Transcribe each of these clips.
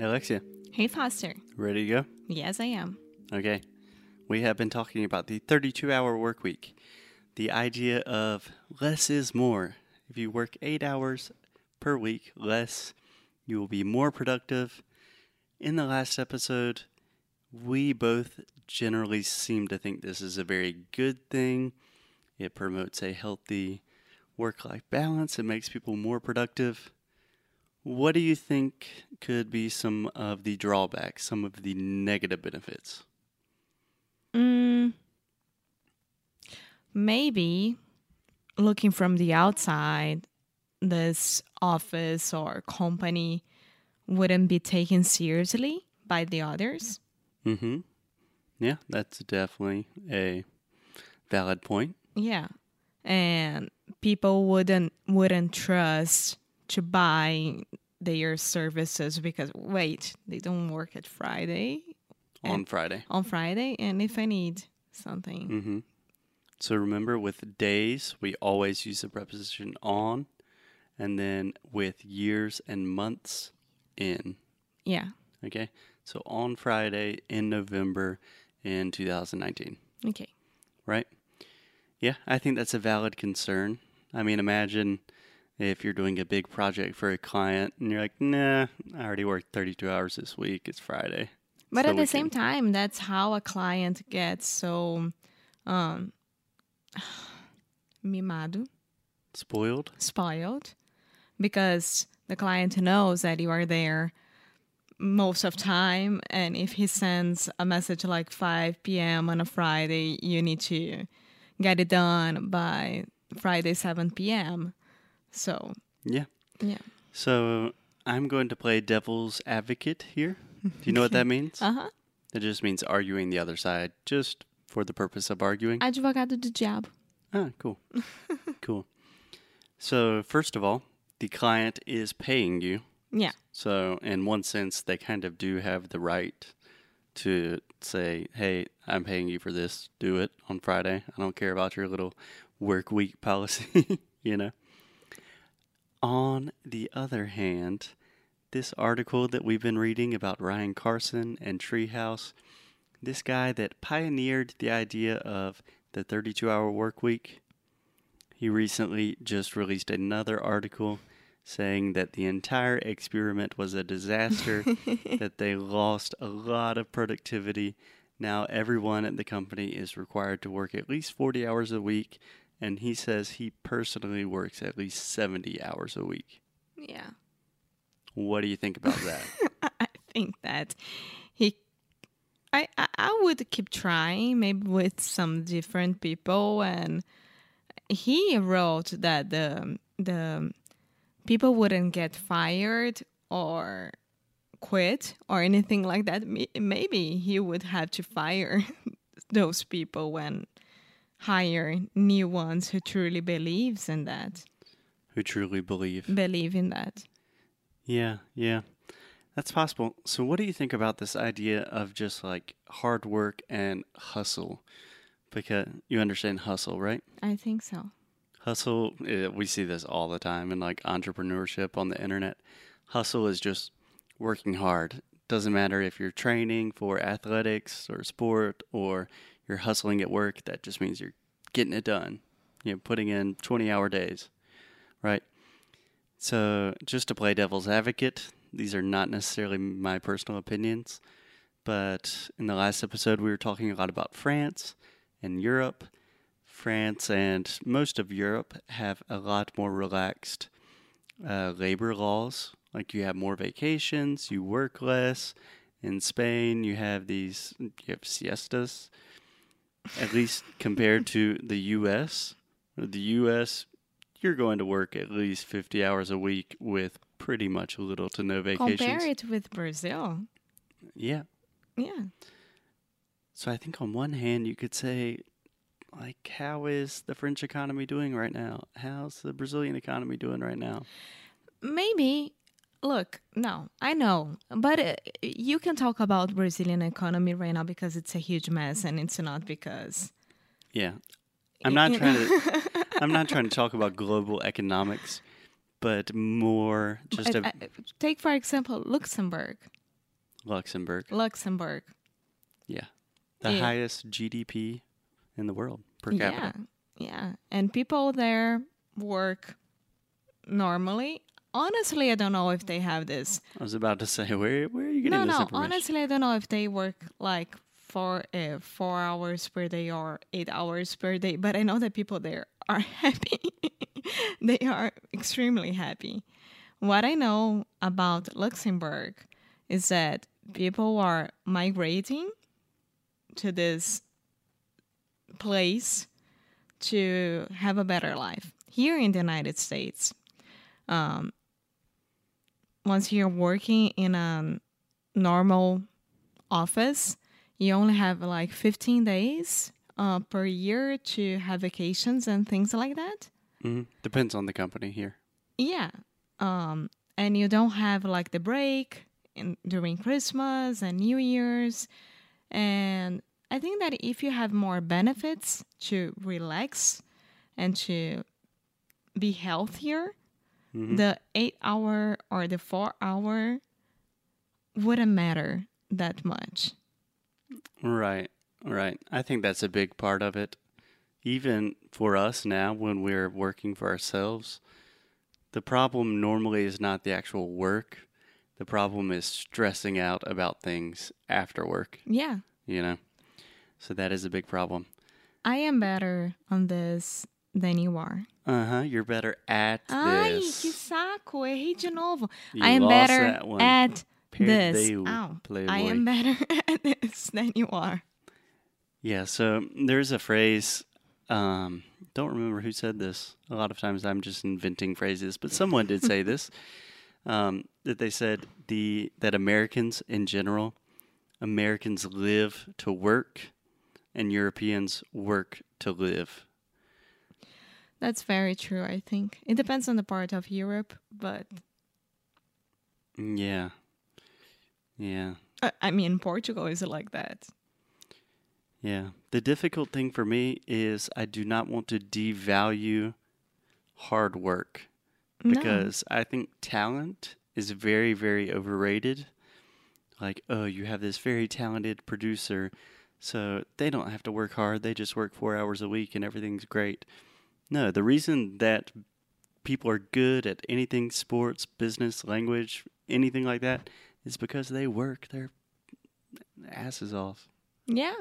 Alexia, Hey, Foster. ready to go? Yes, I am. Okay. We have been talking about the 32 hour work week. The idea of less is more. If you work eight hours per week less, you will be more productive. In the last episode, we both generally seem to think this is a very good thing. It promotes a healthy work life balance, it makes people more productive. What do you think could be some of the drawbacks, some of the negative benefits? Mm, maybe looking from the outside, this office or company wouldn't be taken seriously by the others. Mm-hmm. Yeah, that's definitely a valid point. Yeah. And people wouldn't wouldn't trust to buy their services because wait, they don't work at Friday On Friday. on Friday and if I need something. Mm-hmm. So remember, with days, we always use the preposition on, and then with years and months, in. Yeah. Okay? So on Friday in November in 2019, Okay. right? Yeah, I think that's a valid concern. I mean, imagine if you're doing a big project for a client and you're like, nah, I already worked 32 hours this week. It's Friday. But So at the same can- time, that's how a client gets so um mimado, Spoiled? spoiled because the client knows that you are there most of time and if he sends a message like 5 p.m. on a Friday, you need to get it done by Friday 7 p.m. So, Yeah. yeah. So I'm going to play devil's advocate here. Do you know what that means? Uh-huh. It just means arguing the other side, just for the purpose of arguing. Advogado do diabo. Ah, cool. cool. So, first of all, the client is paying you. Yeah. So, in one sense, they kind of do have the right to say, hey, I'm paying you for this. Do it on Friday. I don't care about your little work week policy, you know? On the other hand, this article that we've been reading about Ryan Carson and Treehouse, this guy that pioneered the idea of the 32 hour work week, he recently just released another article saying that the entire experiment was a disaster, that they lost a lot of productivity. Now everyone at the company is required to work at least 40 hours a week, and he says he personally works at least 70 hours a week. Yeah. What do you think about that? I think that he I, I I would keep trying maybe with some different people and he wrote that the the people wouldn't get fired or quit or anything like that maybe he would have to fire those people when hire new ones who truly believes in that Who truly believe? believe in that Yeah, yeah. That's possible. So, what do you think about this idea of just like hard work and hustle? Because you understand hustle, right? i think so Hustle, eh, we see this all the time in like entrepreneurship on the internet. Hustle is just working hard. Doesn't matter if you're training for athletics or sport or you're hustling at work, that just means you're getting it done. You know, putting in 20 hour days, right? So, just to play devil's advocate, these are not necessarily my personal opinions, but in the last episode, we were talking a lot about France and Europe. France and most of Europe have a lot more relaxed uh, labor laws. Like you have more vacations, you work less. In Spain, you have these, you have siestas, at least compared to the U.S. The U.S., you're going to work at least 50 hours a week with pretty much little to no vacations. compare it with brazil Yeah. yeah So I think on one hand, you could say, like, how is the French economy doing right now? How's the Brazilian economy doing right now? maybe look no i know but uh, you can talk about brazilian economy right now because it's a huge mess and it's not because Yeah, I'm not trying to. I'm not trying to talk about global economics, but more just I- a. I- take for example luxembourg Luxembourg. Luxembourg. Yeah. The Yeah. highest GDP in the world per capita. Yeah, yeah. And people there work normally. Honestly, I don't know if they have this. I was about to say, where where are you getting No, this no. information? Honestly, I don't know if they work like for uh, four hours per day or eight hours per day. But I know that people there are happy. they are extremely happy. What I know about Luxembourg is that people are migrating to this place to have a better life. Here in the United States, um, once you're working in a normal office, you only have like 15 days uh, per year to have vacations and things like that. Mhm. Depends on the company here. Yeah. Um, and you don't have like the break in, during Christmas and New Year's. And I think that if you have more benefits to relax and to be healthier, Mhm. the eight hour or the four hour wouldn't matter that much. Right, right. I think that's a big part of it. Even for us now, when we're working for ourselves, the problem normally is not the actual work. The problem is stressing out about things after work, Yeah. you know? So that is a big problem. I am better on this than you are. Uh huh. You're better at Ai, this. que saco, errei de novo. You I am lost better that one. at this. Perdeu, Ow. I playboy. am better at this than you are. Yeah, so there's a phrase. Um, don't remember who said this. A lot of times I'm just inventing phrases, but someone did say this. Um, that they said the that Americans in general, Americans live to work, and Europeans work to live. That's very true, I think. It depends on the part of Europe, but Yeah, yeah, uh, I mean, Portugal is like that. yeah. The difficult thing for me is I do not want to devalue hard work. No. because I think talent is very, very overrated. Like, oh, you have this very talented producer, so they don't have to work hard. They just work four hours a week and everything's great. No, the reason that people are good at anything sports, business, language, anything like that is because they work their asses off. Yeah.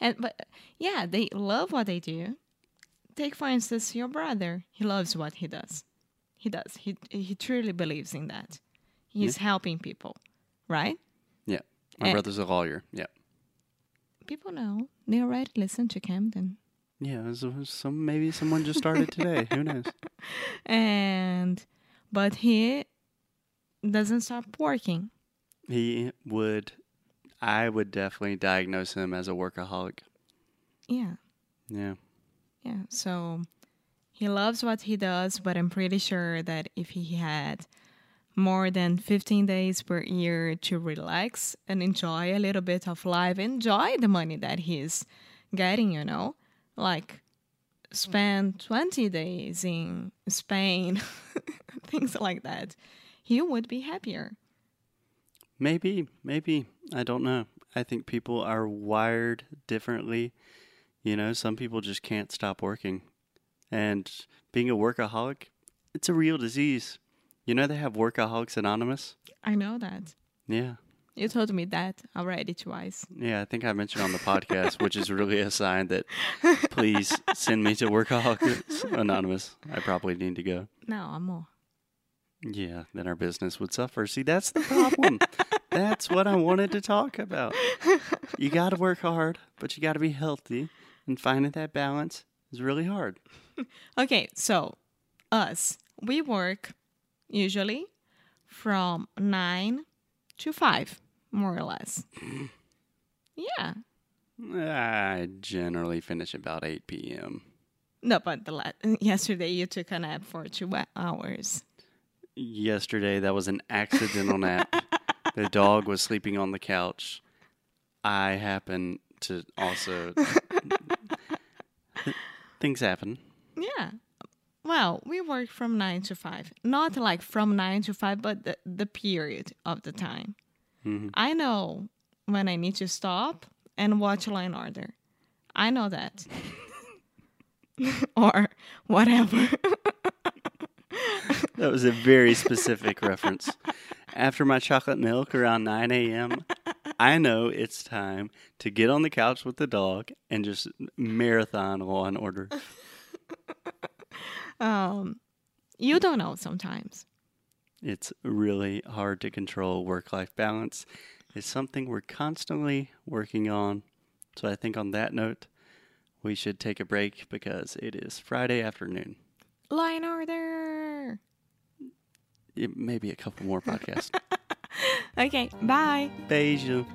And but yeah, they love what they do. Take for instance your brother. He loves what he does. He does. He he truly believes in that. He's helping people, right? Yeah. My Eh. brother's a lawyer. Yeah. People know. They already listen to Camden. Yeah, so some maybe someone just started today. Who knows? And but he doesn't stop working. He would, I would definitely diagnose him as a workaholic. Yeah. Yeah. Yeah. So he loves what he does, but I'm pretty sure that if he had more than 15 days per year to relax and enjoy a little bit of life, enjoy the money that he's getting, you know, like spend 20 days in Spain, things like that, he would be happier. Maybe, maybe. I don't know. I think people are wired differently. You know, some people just can't stop working. And being a workaholic, it's a real disease. You know, they have Workaholics Anonymous? I know that. Yeah. You told me that already twice. Yeah, I think I mentioned on the podcast, which is really a sign that please send me to Workaholics Anonymous. I probably need to go. No, amor. Yeah, then our business would suffer. See, that's the problem. that's what I wanted to talk about. You got to work hard, but you got to be healthy, and finding that balance is really hard. Okay, so us, we work usually from 9 to 5, more or less. yeah. I generally finish about 8 p.m. No, but the la- yesterday you took a nap for two hours. Yesterday, that was an accidental nap. The dog was sleeping on the couch. I happen to also. Things happen. Yeah. Well, we work from 9 to 5. Not like from 9 to 5, but the, the period of the time. Mhm. I know when I need to stop and watch Law and Order. I know that. or whatever. That was a very specific reference. After my chocolate milk around 9 a.m., I know it's time to get on the couch with the dog and just marathon Law and Order. um, you don't know sometimes. It's really hard to control work life balance. It's something we're constantly working on. So I think on that note, we should take a break because it is Friday afternoon. And Order. It may be a couple more podcasts. Okay, bye. Beijo.